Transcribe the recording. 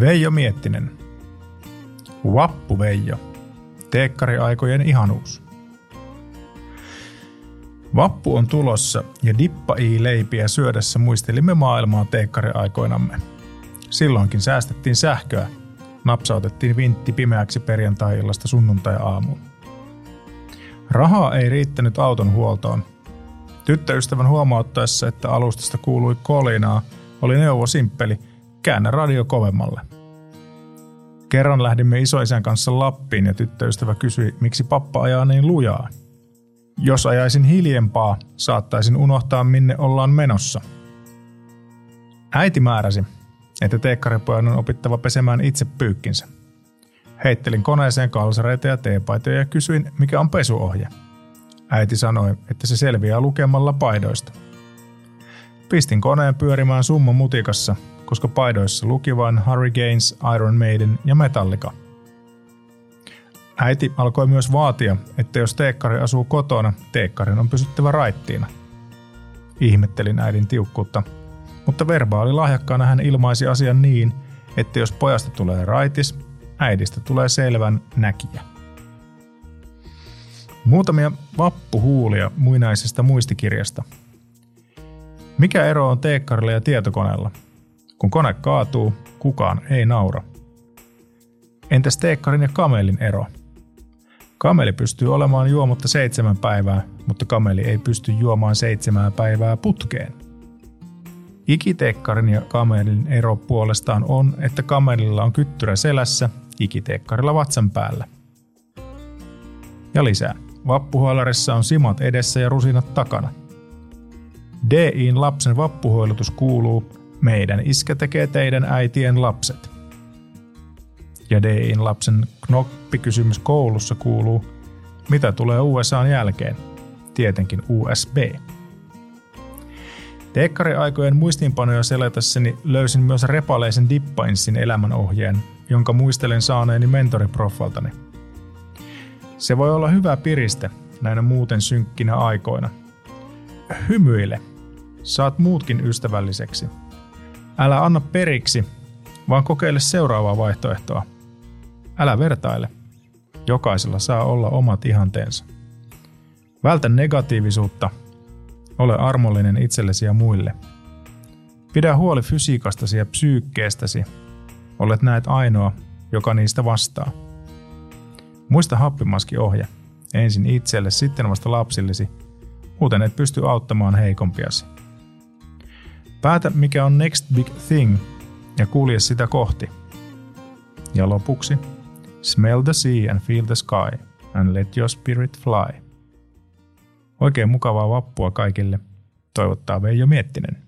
Veijo Miettinen. Vappu Veijo. Teekkariaikojen ihanuus. Vappu on tulossa ja dippa leipiä syödessä muistelimme maailmaa teekkariaikoinamme. Silloinkin säästettiin sähköä, napsautettiin vintti pimeäksi perjantai-illasta sunnuntai-aamuun. Rahaa ei riittänyt auton huoltoon. Tyttöystävän huomauttaessa, että alustasta kuului kolinaa, oli neuvo simppeli, käännä radio kovemmalle. Kerran lähdimme isoisän kanssa Lappiin ja tyttöystävä kysyi, miksi pappa ajaa niin lujaa. Jos ajaisin hiljempaa, saattaisin unohtaa minne ollaan menossa. Äiti määräsi, että teekkaripojan on opittava pesemään itse pyykkinsä. Heittelin koneeseen kalsareita ja teepaitoja ja kysyin, mikä on pesuohje. Äiti sanoi, että se selviää lukemalla paidoista. Pistin koneen pyörimään summa mutikassa, koska paidoissa luki vain Hurricanes, Iron Maiden ja Metallica. Äiti alkoi myös vaatia, että jos teekkari asuu kotona, teekkarin on pysyttävä raittiina. Ihmettelin äidin tiukkuutta, mutta verbaali lahjakkaana hän ilmaisi asian niin, että jos pojasta tulee raitis, äidistä tulee selvän näkijä. Muutamia vappuhuulia muinaisesta muistikirjasta. Mikä ero on teekkarilla ja tietokoneella? Kun kone kaatuu, kukaan ei naura. Entäs teekkarin ja kamelin ero? Kameli pystyy olemaan juomatta seitsemän päivää, mutta kameli ei pysty juomaan seitsemää päivää putkeen. Ikiteekkarin ja kamelin ero puolestaan on, että kamelilla on kyttyrä selässä, ikiteekkarilla vatsan päällä. Ja lisää. Vappuhuolarissa on simat edessä ja rusinat takana. DIin lapsen vappuhoilutus kuuluu Meidän iskä tekee teidän äitien lapset. Ja DIin lapsen knoppikysymys koulussa kuuluu Mitä tulee USAn jälkeen? Tietenkin USB. Teekkariaikojen muistiinpanoja seletessäni löysin myös repaleisen Dippainsin elämänohjeen, jonka muistelen saaneeni mentoriproffaltani – se voi olla hyvä piriste näinä muuten synkkinä aikoina. Hymyile. Saat muutkin ystävälliseksi. Älä anna periksi, vaan kokeile seuraavaa vaihtoehtoa. Älä vertaile. Jokaisella saa olla omat ihanteensa. Vältä negatiivisuutta. Ole armollinen itsellesi ja muille. Pidä huoli fysiikastasi ja psyykkeestäsi. Olet näet ainoa, joka niistä vastaa. Muista happimaskiohje. Ensin itselle, sitten vasta lapsillesi. Muuten et pysty auttamaan heikompiasi. Päätä, mikä on next big thing ja kulje sitä kohti. Ja lopuksi, smell the sea and feel the sky and let your spirit fly. Oikein mukavaa vappua kaikille, toivottaa Veijo Miettinen.